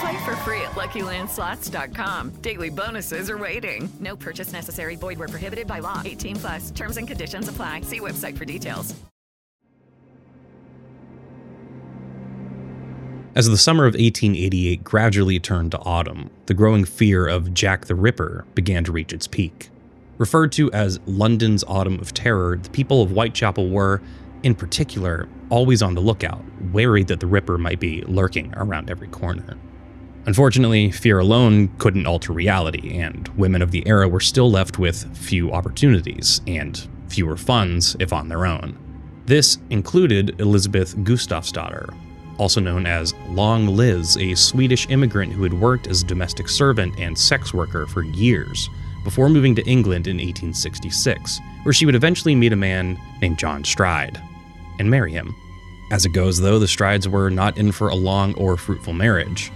Play for free at LuckyLandSlots.com. Daily bonuses are waiting. No purchase necessary. Void where prohibited by law. 18 plus. Terms and conditions apply. See website for details. As the summer of 1888 gradually turned to autumn, the growing fear of Jack the Ripper began to reach its peak. Referred to as London's Autumn of Terror, the people of Whitechapel were, in particular, always on the lookout, wary that the Ripper might be lurking around every corner. Unfortunately, fear alone couldn't alter reality, and women of the era were still left with few opportunities and fewer funds if on their own. This included Elizabeth Gustafsdotter, also known as Long Liz, a Swedish immigrant who had worked as a domestic servant and sex worker for years before moving to England in 1866, where she would eventually meet a man named John Stride and marry him. As it goes, though, the Strides were not in for a long or fruitful marriage.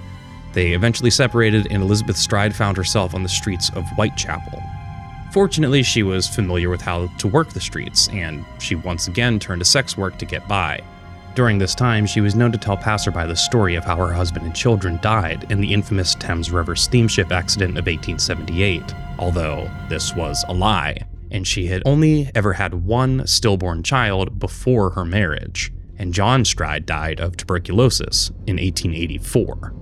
They eventually separated, and Elizabeth Stride found herself on the streets of Whitechapel. Fortunately, she was familiar with how to work the streets, and she once again turned to sex work to get by. During this time, she was known to tell passerby the story of how her husband and children died in the infamous Thames River steamship accident of 1878, although this was a lie, and she had only ever had one stillborn child before her marriage, and John Stride died of tuberculosis in 1884.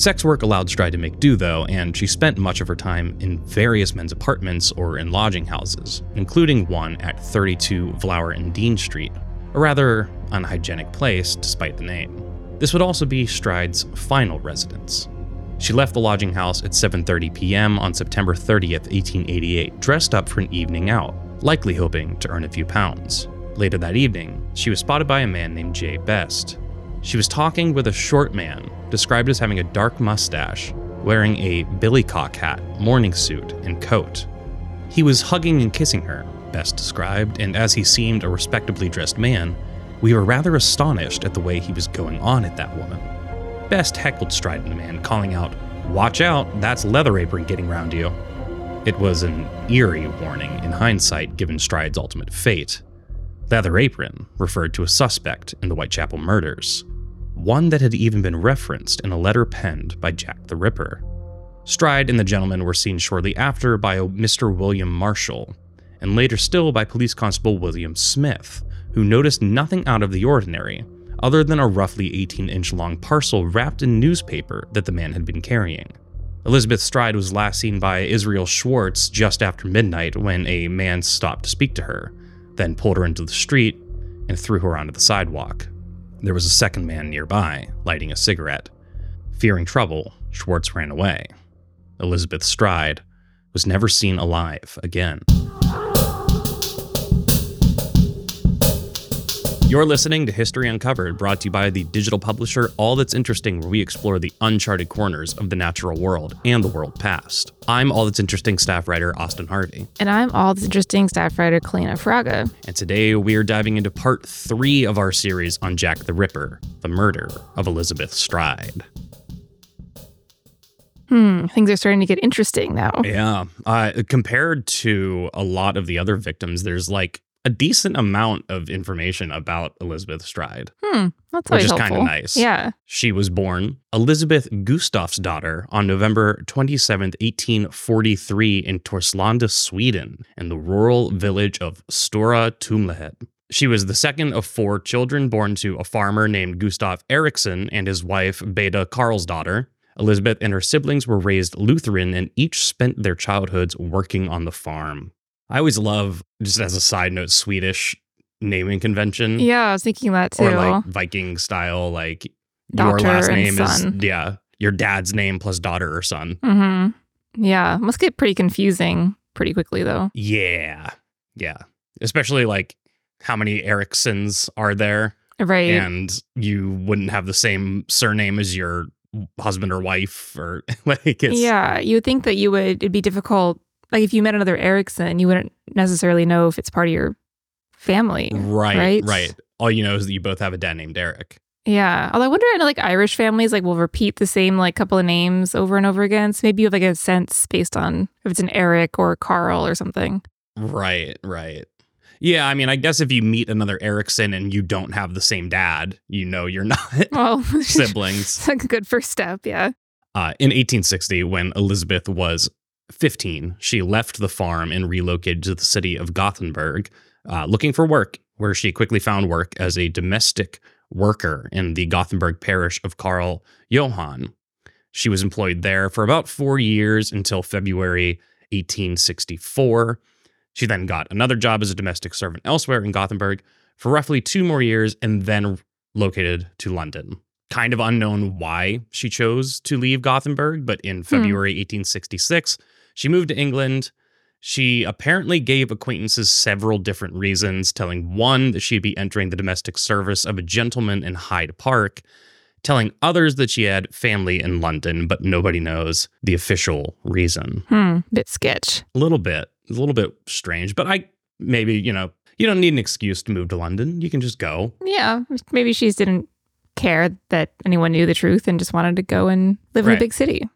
Sex work allowed Stride to make do, though, and she spent much of her time in various men's apartments or in lodging houses, including one at 32 Flower and Dean Street, a rather unhygienic place despite the name. This would also be Stride's final residence. She left the lodging house at 7:30 p.m. on September 30th, 1888, dressed up for an evening out, likely hoping to earn a few pounds. Later that evening, she was spotted by a man named Jay Best. She was talking with a short man, described as having a dark mustache, wearing a billycock hat, morning suit, and coat. He was hugging and kissing her, Best described, and as he seemed a respectably dressed man, we were rather astonished at the way he was going on at that woman. Best heckled Stride the man, calling out, Watch out, that's Leather Apron getting round you. It was an eerie warning in hindsight given Stride's ultimate fate. Leather Apron referred to a suspect in the Whitechapel murders, one that had even been referenced in a letter penned by Jack the Ripper. Stride and the gentleman were seen shortly after by a Mr. William Marshall, and later still by Police Constable William Smith, who noticed nothing out of the ordinary other than a roughly 18 inch long parcel wrapped in newspaper that the man had been carrying. Elizabeth Stride was last seen by Israel Schwartz just after midnight when a man stopped to speak to her, then pulled her into the street and threw her onto the sidewalk. There was a second man nearby, lighting a cigarette. Fearing trouble, Schwartz ran away. Elizabeth Stride was never seen alive again. You're listening to History Uncovered, brought to you by the digital publisher All That's Interesting, where we explore the uncharted corners of the natural world and the world past. I'm All That's Interesting staff writer Austin Harvey. And I'm All That's Interesting staff writer Kalina Fraga. And today we are diving into part three of our series on Jack the Ripper, the murder of Elizabeth Stride. Hmm, things are starting to get interesting now. Yeah. Uh, compared to a lot of the other victims, there's like a decent amount of information about Elizabeth Stride. Hmm, that's which is kind of nice. Yeah. She was born Elizabeth Gustafsdotter on November 27th, 1843 in Torslanda, Sweden, in the rural village of Stora Tumlehed. She was the second of four children born to a farmer named Gustav Eriksson and his wife Beda daughter. Elizabeth and her siblings were raised Lutheran and each spent their childhoods working on the farm. I always love, just as a side note, Swedish naming convention. Yeah, I was thinking that too. Or like Viking style, like your last name son. is, yeah, your dad's name plus daughter or son. mm-hmm. Yeah, must get pretty confusing pretty quickly though. Yeah. Yeah. Especially like how many Ericsons are there? Right. And you wouldn't have the same surname as your husband or wife or like it's yeah, you would think that you would it'd be difficult like if you met another Erickson, you wouldn't necessarily know if it's part of your family. Right, Right? right. All you know is that you both have a dad named Eric. Yeah. Although I wonder, I know like Irish families like will repeat the same like couple of names over and over again. So maybe you have like a sense based on if it's an Eric or Carl or something. Right, right. Yeah, I mean, I guess if you meet another Erickson and you don't have the same dad, you know you're not Well, siblings. it's like a good first step. Yeah. Uh, in 1860, when Elizabeth was 15, she left the farm and relocated to the city of Gothenburg, uh, looking for work, where she quickly found work as a domestic worker in the Gothenburg parish of Karl Johan. She was employed there for about four years until February 1864. She then got another job as a domestic servant elsewhere in Gothenburg for roughly two more years and then located to London kind of unknown why she chose to leave Gothenburg, but in February 1866, she moved to England. She apparently gave acquaintances several different reasons, telling one that she'd be entering the domestic service of a gentleman in Hyde Park, telling others that she had family in London, but nobody knows the official reason. Hmm. Bit sketch. A little bit, a little bit strange, but I maybe, you know, you don't need an excuse to move to London. You can just go. Yeah. Maybe she didn't care that anyone knew the truth and just wanted to go and live in Right. a big city.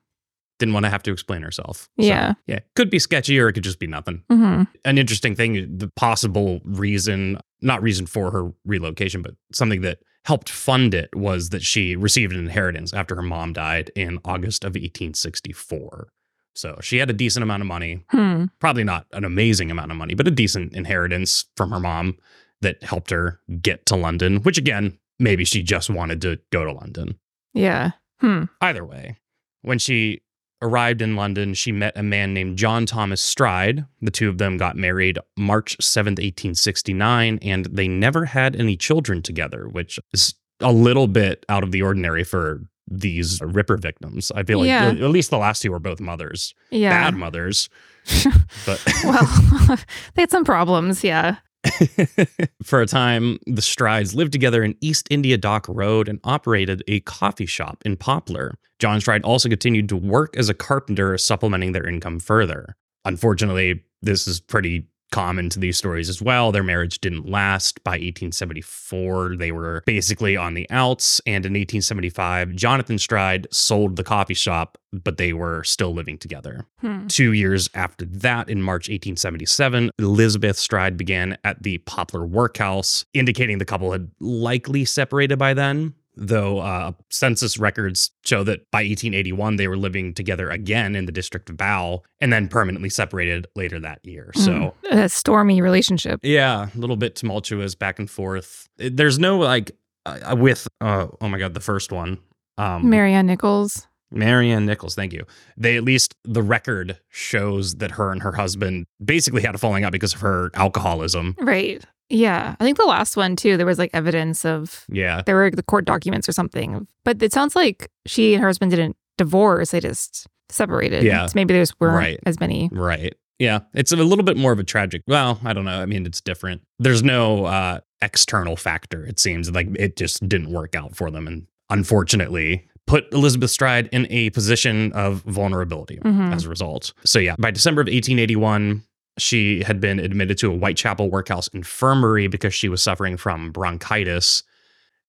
Didn't want to have to explain herself. Yeah. Yeah. Could be sketchy or it could just be nothing. hmm An interesting thing, the possible reason, not reason for her relocation, but something that helped fund it was that she received an inheritance after her mom died in August of 1864. So she had a decent amount of money, Hmm. probably not an amazing amount of money, but a decent inheritance from her mom that helped her get to London, which again, maybe she just wanted to go to London. Yeah. Hmm. Either way, when she arrived in London, she met a man named John Thomas Stride. The two of them got married March 7th, 1869, and they never had any children together, which is a little bit out of the ordinary for these Ripper victims. I feel like Yeah. at least the last two were both mothers, Yeah. bad mothers. but well, they had some problems. Yeah. for a time, the Strides lived together in East India Dock Road and operated a coffee shop in Poplar. John Stride also continued to work as a carpenter, supplementing their income further. Unfortunately, this is pretty common to these stories as well. Their marriage didn't last. By 1874, they were basically on the outs. And in 1875, Jonathan Stride sold the coffee shop, but they were still living together. Hmm. Two years after that, in March 1877, Elizabeth Stride began at the Poplar Workhouse, indicating the couple had likely separated by then. Though uh, census records show that by 1881, they were living together again in the district of Bow and then permanently separated later that year. So, Hmm. a stormy relationship. yeah, a little bit tumultuous back and forth. There's no like, uh, with, uh, oh my God, the first one. Um, Mary Ann Nichols. Mary Ann Nichols, thank you. They at least the record shows that her and her husband basically had a falling out because of her alcoholism. Right. Yeah. I think the last one too, there was like evidence of Yeah. there were the court documents or something. But it sounds like she and her husband didn't divorce, they just separated. Yeah. So maybe there's weren't Right. as many. Right. Yeah. It's a little bit more of a tragic. Well, I don't know. I mean, it's different. There's no uh external factor, it seems. Like it just didn't work out for them. And unfortunately, put Elizabeth Stride in a position of vulnerability Mhm. as a result. So yeah, by December of 1881, she had been admitted to a Whitechapel Workhouse infirmary because she was suffering from bronchitis.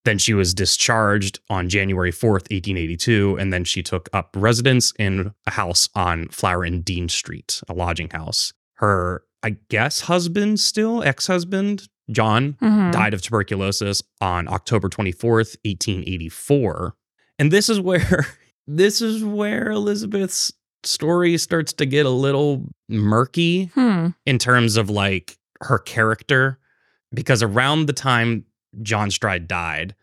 Then she was discharged on January 4th, 1882, and then she took up residence in a house on Flower and Dean Street, a lodging house. Her, I guess, husband still, ex husband, John, Mhm. died of tuberculosis on October 24th, 1884. And this is where this is where Elizabeth's story starts to get a little murky Hmm. in terms of like her character because around the time John Stride died,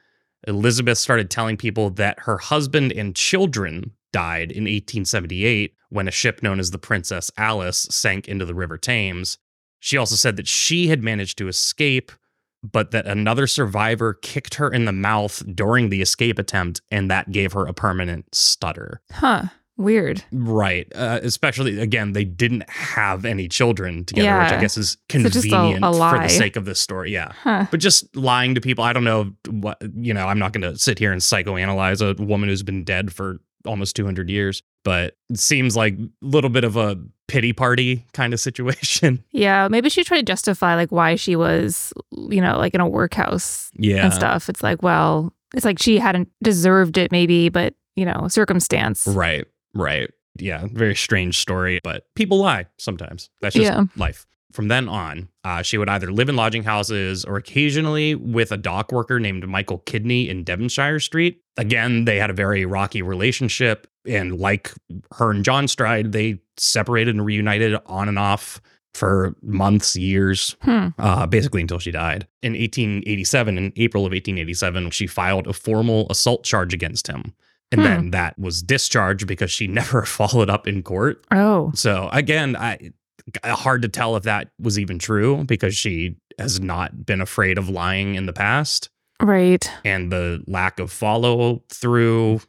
Elizabeth started telling people that her husband and children died in 1878 when a ship known as the Princess Alice sank into the River Thames. She also said that she had managed to escape, but that another survivor kicked her in the mouth during the escape attempt, and that gave her a permanent stutter. Huh. Weird. Right. Uh, especially, again, they didn't have any children together, which I guess is So a- convenient a for the sake of this story. Yeah. Huh. But just lying to people, I don't know what, you know, I'm not going to sit here and psychoanalyze a woman who's been dead for almost 200 years, but it seems like a little bit of a pity party kind of situation. Yeah, maybe she tried to justify like why she was, you know, like in a workhouse Yeah. and stuff. It's like, well, it's like she hadn't deserved it, maybe, but you know, circumstance. Right. Right. Yeah. Very strange story, but people lie sometimes. That's just Yeah. life. From then on, uh, she would either live in lodging houses or occasionally with a dock worker named Michael Kidney in Devonshire Street. Again, they had a very rocky relationship. And like her and John Stride, they separated and reunited on and off for months, years, Hmm. uh, basically until she died. In 1887, in April of 1887, she filed a formal assault charge against him. And Hmm. then that was discharged because she never followed up in court. Oh, So again, I hard to tell if that was even true because she has not been afraid of lying in the past right. and the lack of follow through.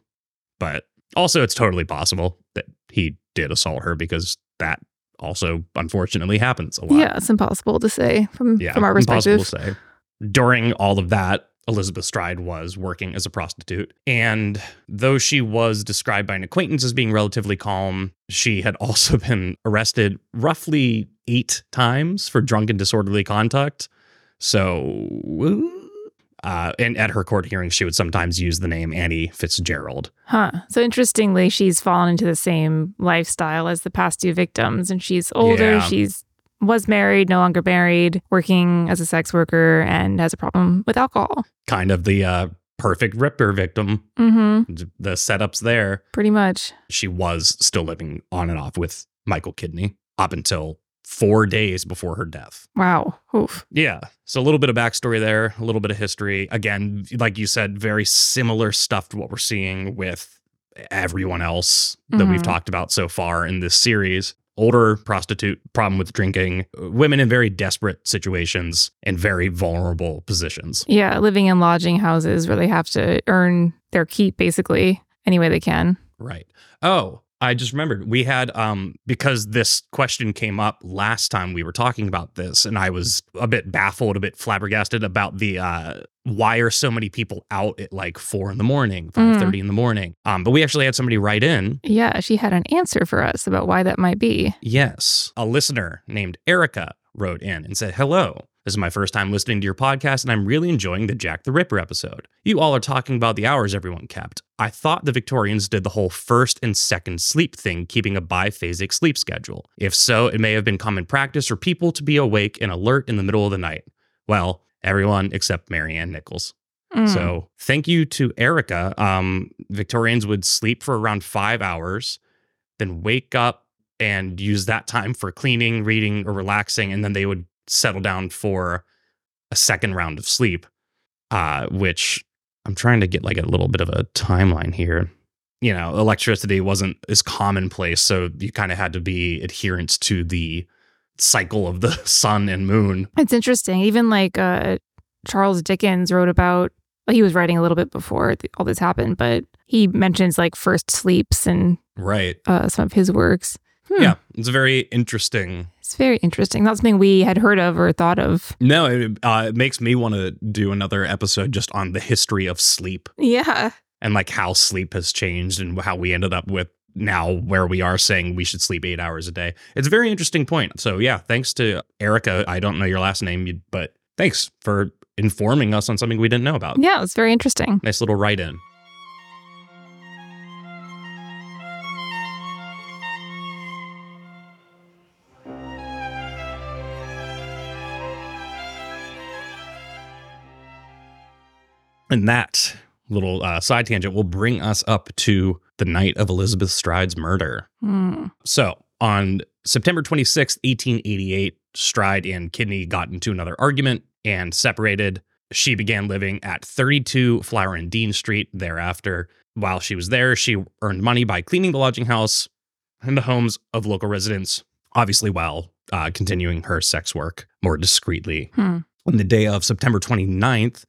But also, it's totally possible that he did assault her because that also unfortunately happens a lot. Yeah, it's impossible to say from Yeah, from our impossible perspective. to say. During all of that, Elizabeth Stride was working as a prostitute. And though she was described by an acquaintance as being relatively calm, she had also been arrested roughly eight times for drunken disorderly conduct. So, uh, and at her court hearings, she would sometimes use the name Annie Fitzgerald. Huh. So interestingly, she's fallen into the same lifestyle as the past two victims, and she's older. Yeah. She's was married, no longer married, working as a sex worker, and has a problem with alcohol. Kind of the uh, perfect Ripper victim. Mm-hmm. The setups there. Pretty much. she was still living on and off with Michael Kidney up until four days before her death. Wow. Oof. Yeah. So a little bit of backstory there, a little bit of history. Again, like you said, very similar stuff to what we're seeing with everyone else that we've Mhm. talked about so far in this series. Older prostitute, problem with drinking, women in very desperate situations and very vulnerable positions. Yeah, living in lodging houses where they have to earn their keep basically any way they can. Right. Oh, I just remembered we had um because this question came up last time we were talking about this and I was a bit baffled, a bit flabbergasted about the uh why are so many people out at like four in the morning, five thirty in the morning? Um, but we actually had somebody write in. Yeah, she had an answer for us about why that might be. Yes, a listener named Erica wrote in and said, "Hello." This is my first time listening to your podcast, and I'm really enjoying the Jack the Ripper episode. You all are talking about the hours everyone kept. I thought the Victorians did the whole first and second sleep thing, keeping a biphasic sleep schedule. If so, it may have been common practice for people to be awake and alert in the middle of the night. Well, everyone except Mary Ann Nichols. Mm. So thank you to Erica. Um, Victorians would sleep for around five hours, then wake up and use that time for cleaning, reading, or relaxing, and then they would settle down for a second round of sleep. Uh, which I'm trying to get like a little bit of a timeline here. You know, electricity wasn't as commonplace, so you kind of had to be adherent to the cycle of the sun and moon. It's interesting. Even like uh, Charles Dickens wrote about, well, he was writing a little bit before all this happened, but he mentions like first sleeps and Right. uh, some of his works. Hmm. Yeah, it's very interesting It's very interesting. Not something we had heard of or thought of. No, it, uh, it makes me want to do another episode just on the history of sleep Yeah. and like how sleep has changed and how we ended up with now where we are saying we should sleep eight hours a day. It's a very interesting point. So yeah, thanks to Erica. I don't know your last name, but thanks for informing us on something we didn't know about. Yeah, it's very interesting. Nice little write in. And that little uh, side tangent will bring us up to the night of Elizabeth Stride's murder. Hmm. So on September 26th, 1888, Stride and Kidney got into another argument and separated. She began living at 32 Flower and Dean Street thereafter. While she was there, she earned money by cleaning the lodging house and the homes of local residents, obviously, while uh, continuing her sex work more discreetly. Hmm. On the day of September 29th,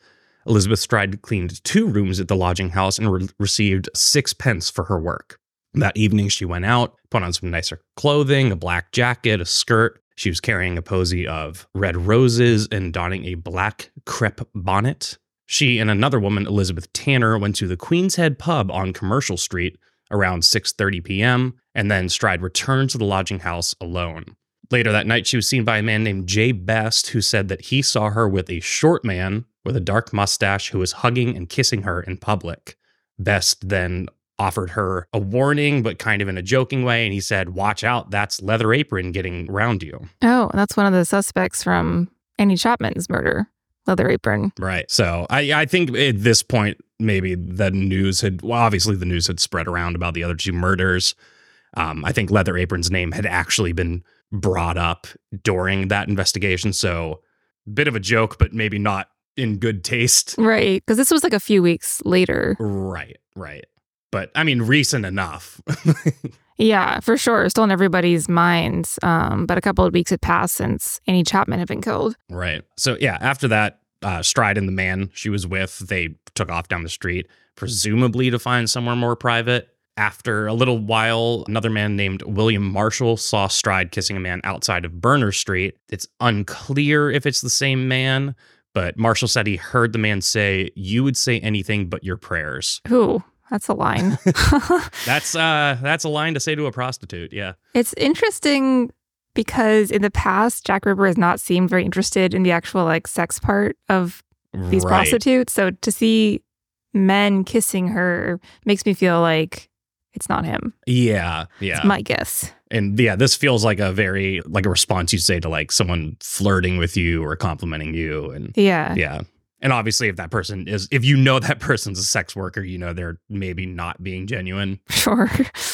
Elizabeth Stride cleaned two rooms at the lodging house and re- received sixpence for her work. That evening, she went out, put on some nicer clothing, a black jacket, a skirt. She was carrying a posy of red roses and donning a black crepe bonnet. She and another woman, Elizabeth Tanner, went to the Queen's Head pub on Commercial Street around 6:30 p.m., and then Stride returned to the lodging house alone. Later that night, she was seen by a man named Jay Best, who said that he saw her with a short man with a dark mustache who was hugging and kissing her in public. Best then offered her a warning, but kind of in a joking way, and he said, "Watch out, that's Leather Apron getting round you." Oh, that's one of the suspects from Annie Chapman's murder, Leather Apron. Right. So I, I think at this point, maybe the news had, well, obviously the news had spread around about the other two murders. Um, I think Leather Apron's name had actually been brought up during that investigation. So bit of a joke, but maybe not in good taste. Right. Because this was like a few weeks later. Right. Right. But I mean, recent enough. Yeah, for sure. Still in everybody's minds. Um, but a couple of weeks had passed since Annie Chapman had been killed. right. So yeah, after that, uh, Stride and the man she was with, they took off down the street, presumably to find somewhere more private. After a little while, another man named William Marshall saw Stride kissing a man outside of Berner Street. It's unclear if it's the same man, but Marshall said he heard the man say, "You would say anything but your prayers." Who? That's a line. That's uh that's a line to say to a prostitute. Yeah. it's interesting because in the past, Jack Ripper has not seemed very interested in the actual like sex part of these Right. prostitutes. So to see men kissing her makes me feel like it's not him. Yeah. Yeah. It's my guess. and yeah, this feels like a very like a response you say to like someone flirting with you or complimenting you and Yeah. yeah. And obviously if that person is if you know that person's a sex worker, you know they're maybe not being genuine. Sure.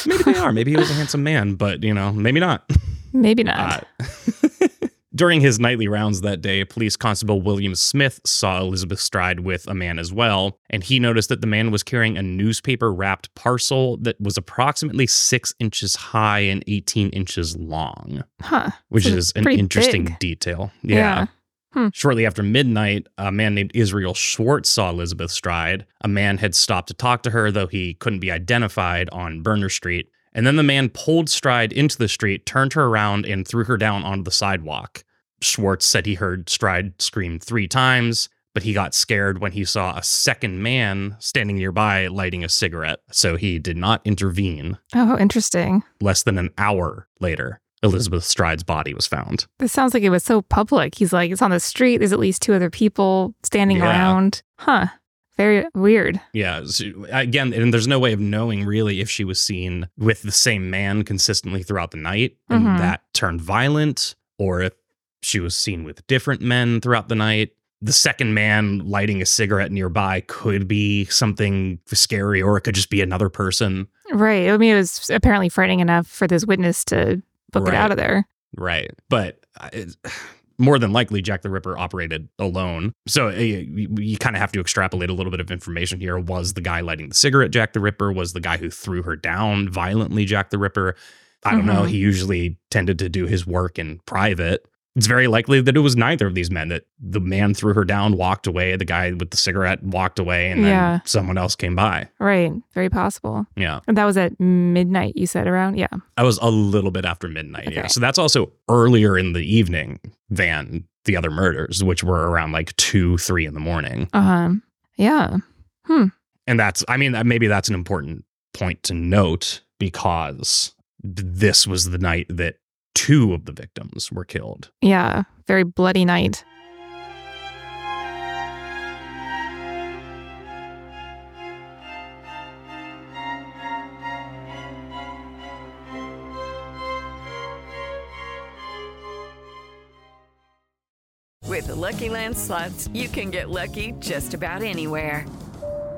Maybe they are. Maybe he was a handsome man, but you know, maybe not. Maybe not. Uh, During his nightly rounds that day, police constable William Smith saw Elizabeth Stride with a man as well, and he noticed that the man was carrying a newspaper wrapped parcel that was approximately six inches high and 18 inches long, huh. which So is an interesting big. detail. Yeah. Hmm. Shortly after midnight, a man named Israel Schwartz saw Elizabeth Stride. A man had stopped to talk to her, though he couldn't be identified on Berner Street. And then the man pulled Stride into the street, turned her around, and threw her down onto the sidewalk. Schwartz said he heard Stride scream three times, but he got scared when he saw a second man standing nearby lighting a cigarette. So he did not intervene. Oh, interesting. Less than an hour later, Elizabeth Stride's body was found. This sounds like it was so public. He's like, it's on the street. There's at least two other people standing Yeah. around. Huh. Very weird. Yeah. So again, and there's no way of knowing really if she was seen with the same man consistently throughout the night and Mhm. that turned violent, or if she was seen with different men throughout the night. The second man lighting a cigarette nearby could be something scary, or it could just be another person. Right. I mean, it was apparently frightening enough for this witness to book Right. it out of there. Right. But uh, it, more than likely, Jack the Ripper operated alone. So uh, you, you kind of have to extrapolate a little bit of information here. Was the guy lighting the cigarette Jack the Ripper? Was the guy who threw her down violently Jack the Ripper? I don't know. Mhm. He usually tended to do his work in private. It's very likely that it was neither of these men, that the man threw her down, walked away, the guy with the cigarette walked away, and then someone else came by. Right. Very possible. Yeah. And that was at midnight, you said around? Yeah. I was a little bit after midnight. Yeah. So that's also earlier in the evening than the other murders, which were around like two, three in the morning. Uh huh. Yeah. Hmm. And that's, I mean, maybe that's an important point to note because this was the night that two of the victims were killed. Yeah. Very bloody night. With the Lucky Land slots, you can get lucky just about anywhere.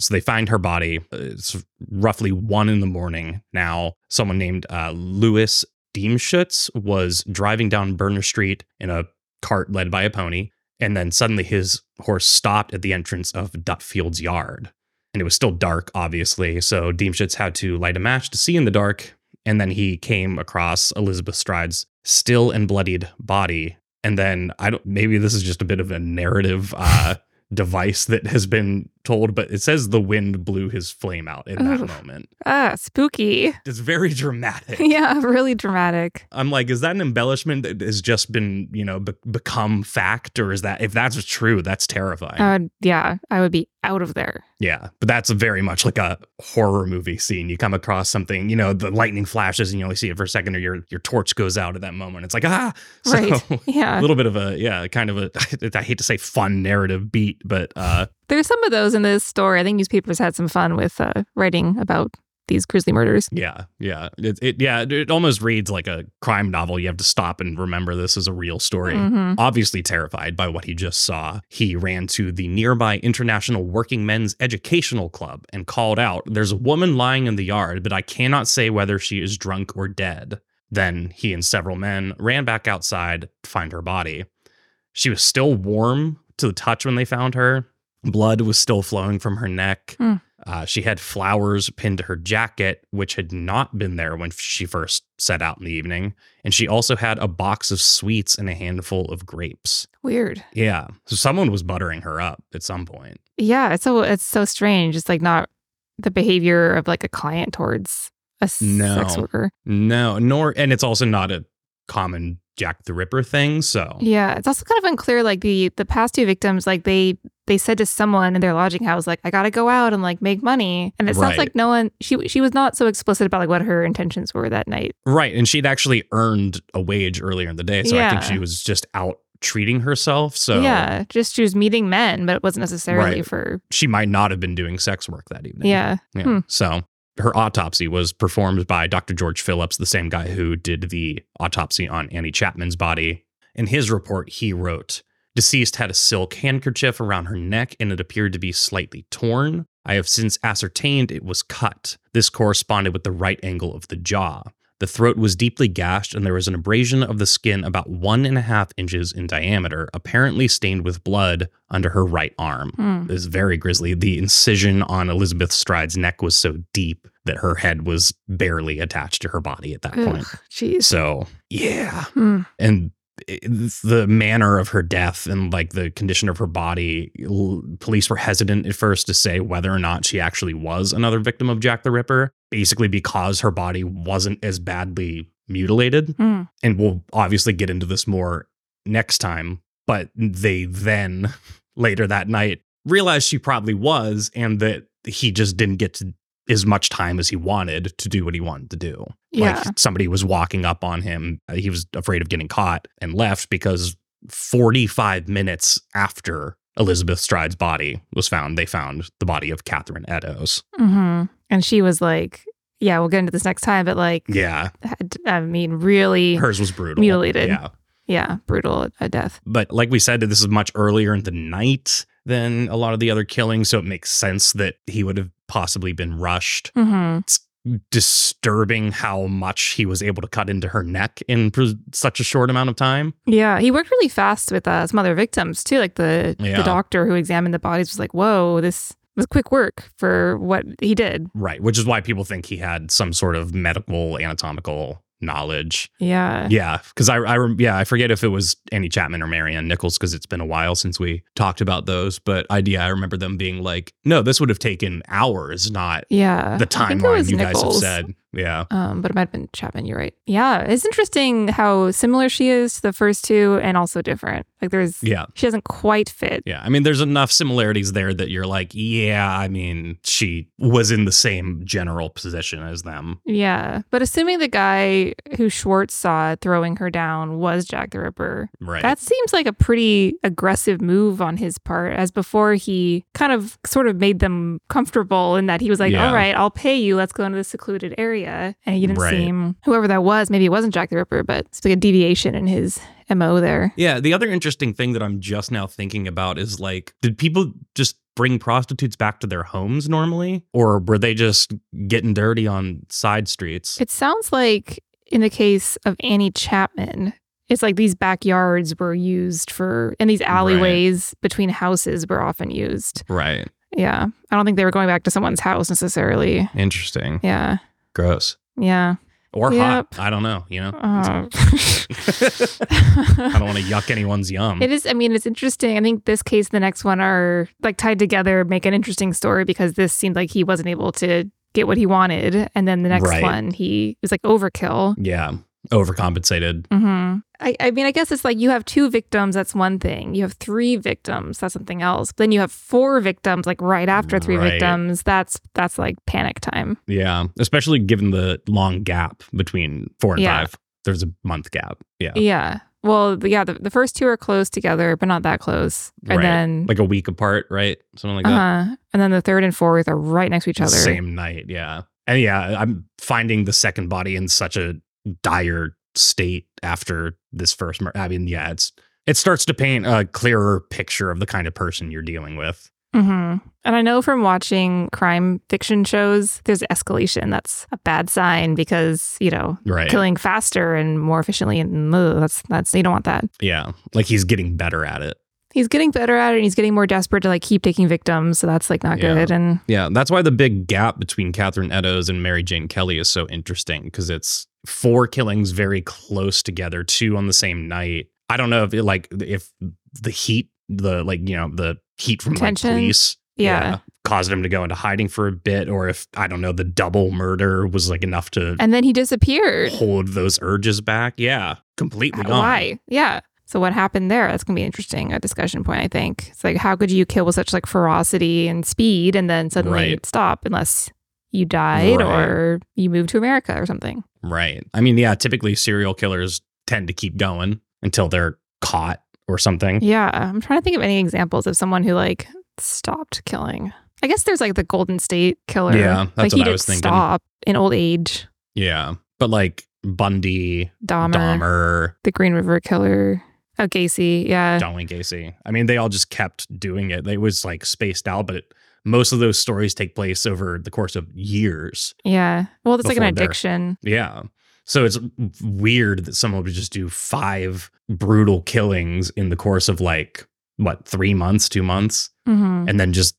So they find her body. It's roughly one in the morning now. Someone named uh, Louis Diemschutz was driving down Berner Street in a cart led by a pony. And then suddenly his horse stopped at the entrance of Dutfield's yard. And it was still dark, obviously. So Diemschutz had to light a match to see in the dark. And then he came across Elizabeth Stride's still and bloodied body. And then I don't maybe this is just a bit of a narrative uh device that has been told, but it says the wind blew his flame out in that moment. Ah, spooky. It's very dramatic. yeah, really dramatic. I'm like, is that an embellishment that has just been, you know, be- become fact, or is that if that's true, that's terrifying? Uh, yeah, I would be out of there. yeah, but that's very much like a horror movie scene. You come across something, you know, the lightning flashes, and you only see it for a second, or your your torch goes out at that moment. It's like ah, so, Right. Yeah. a little bit of a yeah, kind of a I hate to say fun narrative beat, but uh, There's some of those in this story. I think newspapers had some fun with uh, writing about these grisly murders. Yeah, yeah, it, it yeah, it almost reads like a crime novel. You have to stop and remember this is a real story. Mhm. Obviously terrified by what he just saw, he ran to the nearby International Working Men's Educational Club and called out, "There's a woman lying in the yard, but I cannot say whether she is drunk or dead." Then he and several men ran back outside to find her body. She was still warm to the touch when they found her. Blood was still flowing from her neck. Hmm. Uh, she had flowers pinned to her jacket, which had not been there when she first set out in the evening. And she also had a box of sweets and a handful of grapes. Weird. Yeah. So someone was buttering her up at some point. Yeah, it's so it's so strange. It's like not the behavior of like a client towards a sex worker. No, nor, and it's also not a common Jack the Ripper thing. So, Yeah, it's also kind of unclear. Like the the past two victims, like they they said to someone in their lodging house, like I gotta go out and like make money, and it sounds like no one. She she was not so explicit about like what her intentions were that night. right. And she'd actually earned a wage earlier in the day. So I think she was just out treating herself. So, yeah, just she was meeting men, but it wasn't necessarily Right. for. she might not have been doing sex work that evening. Yeah, Yeah. Hmm. So her autopsy was performed by Dr. George Phillips, the same guy who did the autopsy on Annie Chapman's body. In his report, he wrote Deceased had a silk handkerchief around her neck and it appeared to be slightly torn. I have since ascertained it was cut. This corresponded with the right angle of the jaw. The throat was deeply gashed, and there was an abrasion of the skin about one and a half inches in diameter, apparently stained with blood under her right arm Hmm. is very grisly. The incision on Elizabeth Stride's neck was so deep that her head was barely attached to her body at that point. Ugh, Jeez. So, yeah. Hmm. And the manner of her death and like the condition of her body, police were hesitant at first to say whether or not she actually was another victim of Jack the Ripper, basically because her body wasn't as badly mutilated Hmm. and we'll obviously get into this more next time but they then later that night realized she probably was and that he just didn't get to as much time as he wanted to do what he wanted to do. Yeah. like somebody was walking up on him. He was afraid of getting caught and left because 45 minutes after elizabeth stride's body was found they found the body of catherine eddowes. Hmm And she was like, "Yeah, we'll get into this next time," but like, yeah. had- I mean, really, hers was brutal. Mutilated. yeah. Yeah, brutal a death. but like we said, this is much earlier in the night than a lot of the other killings, so it makes sense that he would have possibly been rushed. hmm It's disturbing how much he was able to cut into her neck in pr- such a short amount of time. Yeah, he worked really fast with uh, some other victims too. Like the Yeah. the doctor who examined the bodies was like, "Whoa, this was quick work for what he did." Right, which is why people think he had some sort of medical anatomical knowledge. Yeah, Yeah, because I, I, yeah, I forget if it was Annie Chapman or Mary Ann Nichols because it's been a while since we talked about those. But I, yeah, I remember them being like, no, this would have taken hours, not yeah. the I think it timeline you guys have said. Yeah. Um, but it might have been Chapman. You're right. Yeah, it's interesting how similar she is to the first two, and also different. Like there's, Yeah. she doesn't quite fit. Yeah. I mean, there's enough similarities there that you're like, yeah, I mean, she was in the same general position as them. Yeah, but assuming the guy who Schwartz saw throwing her down was Jack the Ripper, Right. That seems like a pretty aggressive move on his part, as before he kind of sort of made them comfortable in that he was like, Yeah. all right, I'll pay you. Let's go into the secluded area. And he didn't Right. seem, whoever that was, maybe it wasn't Jack the Ripper, but it's like a deviation in his MO there. yeah. The other interesting thing that I'm just now thinking about is like, did people just bring prostitutes back to their homes normally? Or were they just getting dirty on side streets? It sounds like in the case of Annie Chapman, it's like these backyards were used for, and these alleyways between houses were often used. right. Yeah. I don't think they were going back to someone's house necessarily. Interesting. Yeah. Gross. Yeah. or Yep. hot. I don't know. You know, Uh, I don't want to yuck anyone's yum. It is. I mean, it's interesting. I think this case, and the next one are like tied together, make an interesting story because this seemed like he wasn't able to get what he wanted, and then the next Right. one he was like overkill. yeah, overcompensated. hmm I, I mean, I guess it's like you have two victims. That's one thing. You have three victims. That's something else. Then you have four victims, like right after three Right. victims. That's that's like panic time. Yeah, especially given the long gap between four and Yeah. five. There's a month gap. Yeah, Yeah. Well, yeah. The, the first two are close together, but not that close. And Right. then, like a week apart, right? Something like uh that. And then the third and fourth are right next to each other. Same night, yeah. And yeah, I'm finding the second body in such a dire state after this first murder. I mean, yeah, it's it starts to paint a clearer picture of the kind of person you're dealing with. hmm And I know from watching crime fiction shows, there's escalation. That's a bad sign because you know Right. killing faster and more efficiently, and ugh, that's that's you don't want that. Yeah. Like he's getting better at it. He's getting better at it, and he's getting more desperate to like keep taking victims. So that's like not Yeah. good. And Yeah. That's why the big gap between Catherine Eddowes and Mary Jane Kelly is so interesting because it's four killings very close together, two on the same night. I don't know if it like if the heat, the like, you know, the heat from like Tension? police yeah. caused him to go into hiding for a bit, or if I don't know, the double murder was like enough to and then he disappeared. hold those urges back. Yeah, completely gone. Why? Yeah. So what happened there? That's gonna be interesting, a discussion point. I think it's like how could you kill with such like ferocity and speed, and then suddenly Right. stop unless you died Right. or you moved to America or something. Right. I mean, yeah, typically serial killers tend to keep going until they're caught or something. Yeah, I'm trying to think of any examples of someone who like stopped killing. I guess there's like the Golden State Killer. Yeah, that's like he what I did was thinking. stop in old age. Yeah. But like Bundy, Dahmer, Dahmer, the Green River Killer. Oh, Gacy. Yeah. John Wayne Gacy. I mean, they all just kept doing it. It was like spaced out, but most of those stories take place over the course of years. Yeah. Well, it's like an addiction. Yeah. So it's weird that someone would just do five brutal killings in the course of like what, three months, two months, hmm and then just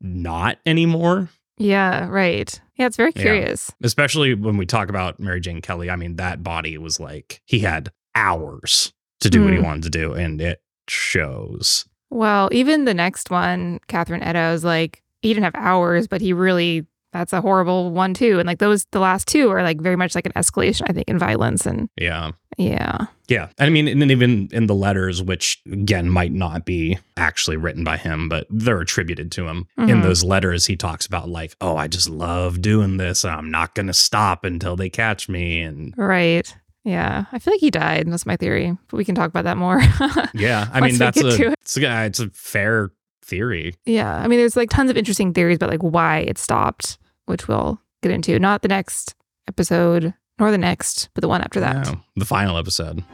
not anymore. Yeah. Right. Yeah. It's very Yeah. curious. Especially when we talk about Mary Jane Kelly. I mean, that body was like he had hours to do what he Mm. wanted to do, and it shows. Well, even the next one, Catherine Eddowes, like he didn't have hours, but he really that's a horrible one too. And like those, the last two are like very much like an escalation, I think, in violence. And Yeah. yeah, Yeah. I mean, and then even in the letters, which again might not be actually written by him, but they're attributed to him. In Mhm. those letters, he talks about, like, oh, I just love doing this. and I'm not going to stop until they catch me. And right. Yeah, I feel like he died. That's my theory, but we can talk about that more. yeah, I mean, that's a, it. it's, a, it's a fair theory. yeah, I mean, there's like tons of interesting theories about like why it stopped, which we'll get into. Not the next episode, nor the next, but the one after that. No, the final episode.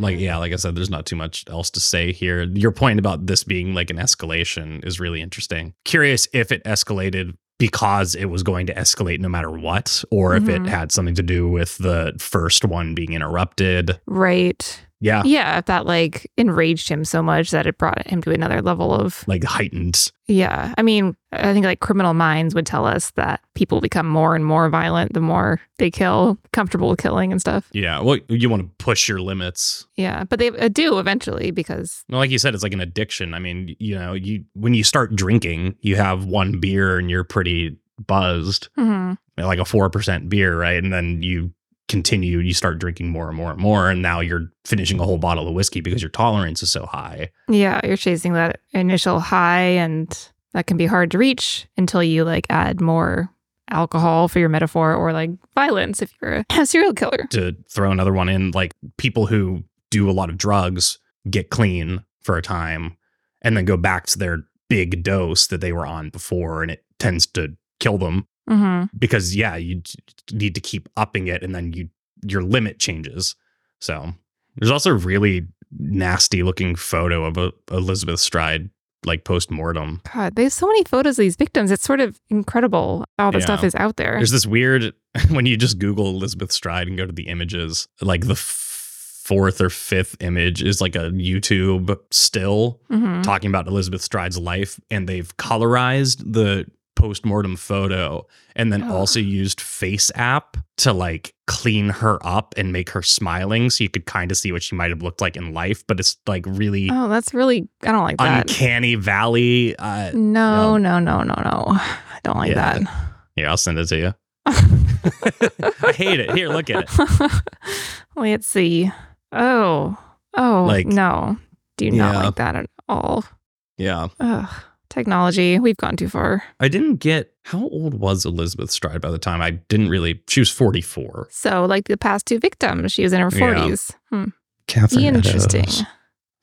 Like, yeah, like I said, there's not too much else to say here. Your point about this being like an escalation is really interesting. Curious if it escalated because it was going to escalate no matter what, or if it Mhm. had something to do with the first one being interrupted. Right. Yeah. Yeah, if that like enraged him so much that it brought him to another level of Like heightened Yeah. I mean, I think like criminal minds would tell us that people become more and more violent the more they kill, comfortable with killing and stuff. Yeah, well, you want to push your limits. Yeah. But they uh, do eventually because, Well, like you said, it's like an addiction. I mean, you know, you when you start drinking, you have one beer and you're pretty buzzed, Mhm. like a four percent beer, right? And then you continue, you start drinking more and more and more, and now you're finishing a whole bottle of whiskey because your tolerance is so high. yeah, you're chasing that initial high and that can be hard to reach until you like add more alcohol for your metaphor or like violence if you're a serial killer. To throw another one in, like people who do a lot of drugs get clean for a time and then go back to their big dose that they were on before, and it tends to kill them hmm because yeah, you need to keep upping it, and then you your limit changes. So there's also a really nasty looking photo of a Elizabeth Stride like post mortem. God, there's so many photos of these victims. It's sort of incredible. All the Yeah. stuff is out there. There's this weird when you just Google Elizabeth Stride and go to the images, like the fourth or fifth image is like a YouTube still Mhm. talking about Elizabeth Stride's life, and they've colorized the postmortem photo and then Ugh. also used FaceApp to like clean her up and make her smiling so you could kind of see what she might have looked like in life, but it's like really Oh, that's really. I don't like that. uncanny valley. Uh, No, no, no, no, no. I don't like that. Yeah. here, I'll send it to you. I hate it. Here, look at it. Let's see. Oh, oh, Like- no. Do not Yeah. like that at all. Yeah. Ugh. Technology. We've gone too far. I didn't get how old was Elizabeth Stride by the time I didn't really. She was 44. So, like the past two victims, she was in her Yeah. 40s. Hmm. Catherine Interesting. Eddowes,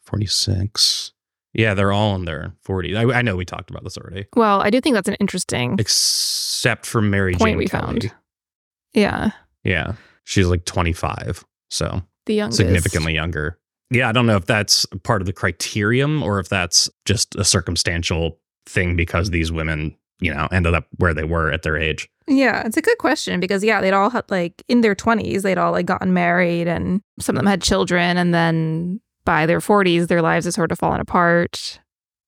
46. Yeah, they're all in their 40s. I, I know we talked about this already, Well, I do think that's an interesting except for Mary point Jane we Kelly. found. Yeah. Yeah, she's like 25, so The youngest. significantly younger. Yeah, I don't know if that's part of the criterion or if that's just a circumstantial thing because these women, you know, ended up where they were at their age. Yeah, it's a good question because yeah, they'd all had like in their 20s, they'd all like gotten married and some of them had children and then by their 40s their lives had sort of fallen apart.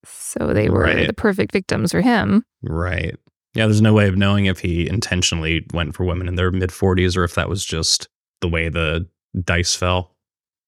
So they were Right. the perfect victims for him. Right. Yeah, there's no way of knowing if he intentionally went for women in their mid 40s or if that was just the way the dice fell.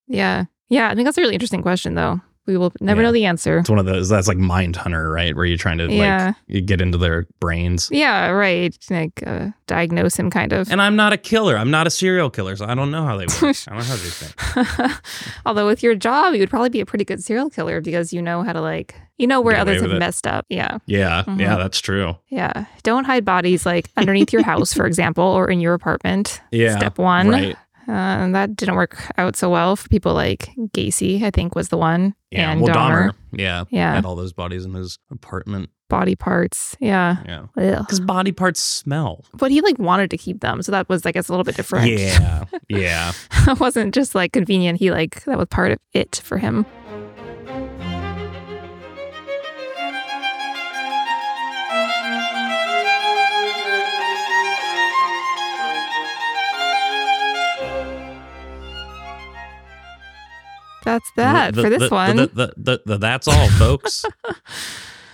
Yeah. Yeah, I think that's a really interesting question though. We will never Yeah. know the answer. It's one of those that's like Mindhunter, right? Where you're trying to Yeah. like you get into their brains. Yeah, right. Like uh, diagnose him kind of. And I'm not a killer. I'm not a serial killer, so I don't know how they work. I don't know how they think. Although with your job, you would probably be a pretty good serial killer because you know how to like you know where Get others have it. messed up. Yeah. Yeah, Mhm. yeah, that's true. Yeah. Don't hide bodies like underneath your house, for example, or in your apartment. Yeah. Step one. Right. Uh, and that didn't work out so well for people like Gacy, I think was the one. Yeah. And well, Dahmer. Dahmer. Yeah. Yeah. Had all those bodies in his apartment. Body parts. Yeah. Yeah. Because body parts smell. But he like wanted to keep them. So that was, I guess, a little bit different. Yeah. Yeah. it wasn't just like convenient. He like, that was part of it for him. That's that The- for this the- one. the- the- the- the- that's all, folks.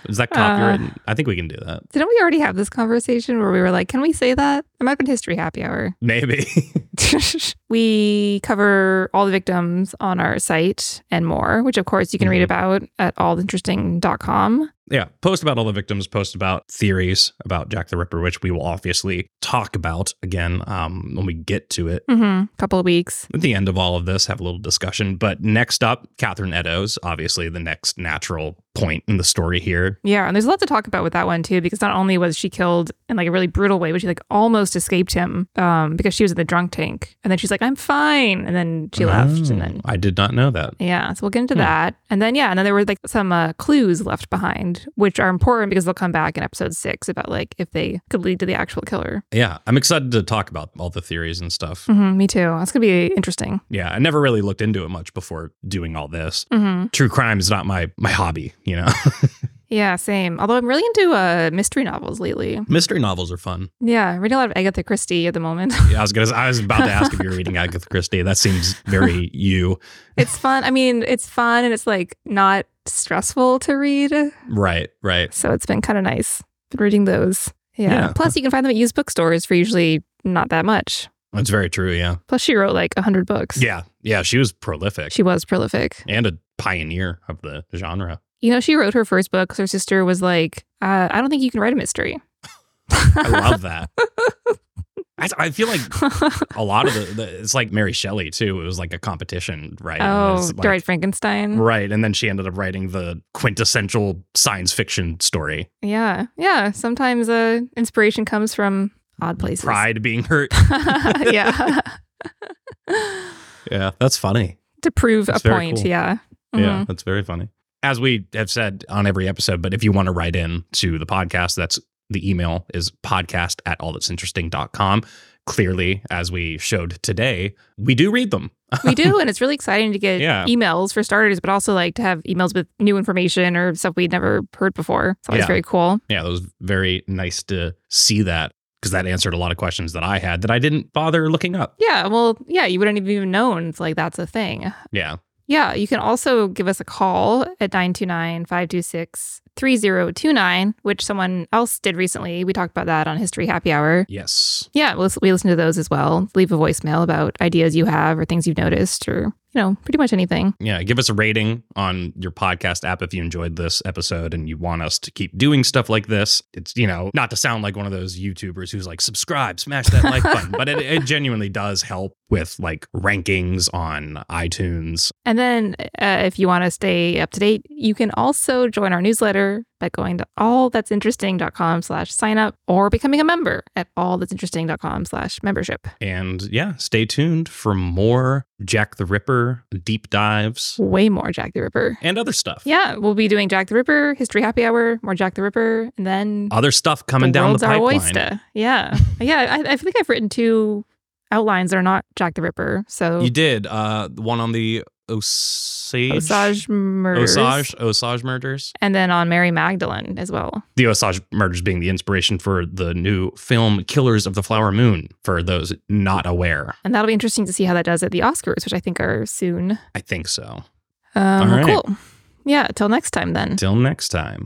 Is that uh, copyrighted? I think we can do that. Didn't we already have this conversation where we were like, can we say that? It might have been History Happy Hour. Maybe. we cover all the victims on our site and more, which of course you can read Mhm. about at allinteresting.com. yeah. Post about all the victims, post about theories about Jack the Ripper, which we will obviously talk about again um, when we get to it. Mm-hmm. Couple of weeks. At the end of all of this, have a little discussion. But next up, Catherine Eddowes, obviously the next natural point in the story here. Yeah, and there's a lot to talk about with that one too, because not only was she killed in like a really brutal way, but she like almost escaped him um, because she was in the drunk tank, and then she's like, "I'm fine," and then she left, and then Oh, I did not know that. Yeah, so we'll get into Hmm. that. And then, yeah, and then there were like some uh, clues left behind, which are important because they'll come back in episode six about like if they could lead to the actual killer. Yeah, I'm excited to talk about all the theories and stuff. hmm me too. That's going to be interesting. Yeah, I never really looked into it much before doing all this. hmm True crime is not my my hobby, you know. Yeah, same. Although I'm really into uh, mystery novels lately. Mystery novels are fun. Yeah, reading a lot of Agatha Christie at the moment. Yeah, I was gonna. I was about to ask if you're reading Agatha Christie. That seems very you. it's fun. I mean, it's fun and it's like not stressful to read. Right, right. So it's been kind of nice. Been reading those. Yeah. Yeah. Plus, you can find them at used bookstores for usually not that much. That's very true. Yeah, Plus, she wrote like 100 books. yeah, yeah. She was prolific She was prolific. and a pioneer of the genre. You know, she wrote her first book her sister was like, uh, I don't think you can write a mystery. I love that. I, I feel like a lot of the, the it's like Mary Shelley too. It was like a competition, right? Oh, like- write Frankenstein. right, and then she ended up writing the quintessential science fiction story. Yeah. Yeah. Sometimes uh, inspiration comes from odd places. Pride being hurt. yeah. yeah, that's funny. to prove That's a point. cool. Yeah. Yeah, Mhm. that's very funny. As we have said on every episode, but if you want to write in to the podcast, that's the email is podcast at allthat'sinteresting.com. Clearly, as we showed today, we do read them. we do. And it's really exciting to get Yeah. emails for starters, but also like to have emails with new information or stuff we'd never heard before. It's always Yeah. very cool. Yeah, it was very nice to see that. because that answered a lot of questions that I had that I didn't bother looking up. Yeah, well, yeah, you wouldn't have even known it's like that's a thing. Yeah. Yeah, you can also give us a call at 929 526 3029, which someone else did recently. We talked about that on History Happy Hour. Yes. Yeah, we listen- we listen to those as well. Leave a voicemail about ideas you have or things you've noticed or, you know, pretty much anything. Yeah. Give us a rating on your podcast app if you enjoyed this episode and you want us to keep doing stuff like this. It's, you know, not to sound like one of those YouTubers who's like, subscribe, smash that like button, but it, it genuinely does help with like rankings on iTunes. And then uh, if you want to stay up to date, you can also join our newsletter by going to allthat'sinteresting.com slash sign up or becoming a member at allthat'sinteresting.com slash membership. And yeah, stay tuned for more Jack the Ripper deep dives Way more Jack the Ripper. and other stuff. Yeah, we'll be doing Jack the Ripper, History Happy Hour, more Jack the Ripper, and then Other stuff coming down the pipeline. Yeah. yeah, I, I think I've written two outlines are not Jack the Ripper. So You did uh one on the Osage Osage murders. Osage Osage murders. And then on Mary Magdalene as well. The Osage murders being the inspiration for the new film Killers of the Flower Moon for those not aware. And that'll be interesting to see how that does at the Oscars, which I think are soon. I think so. Um, All right. Cool. Yeah, till next time then. Till next time.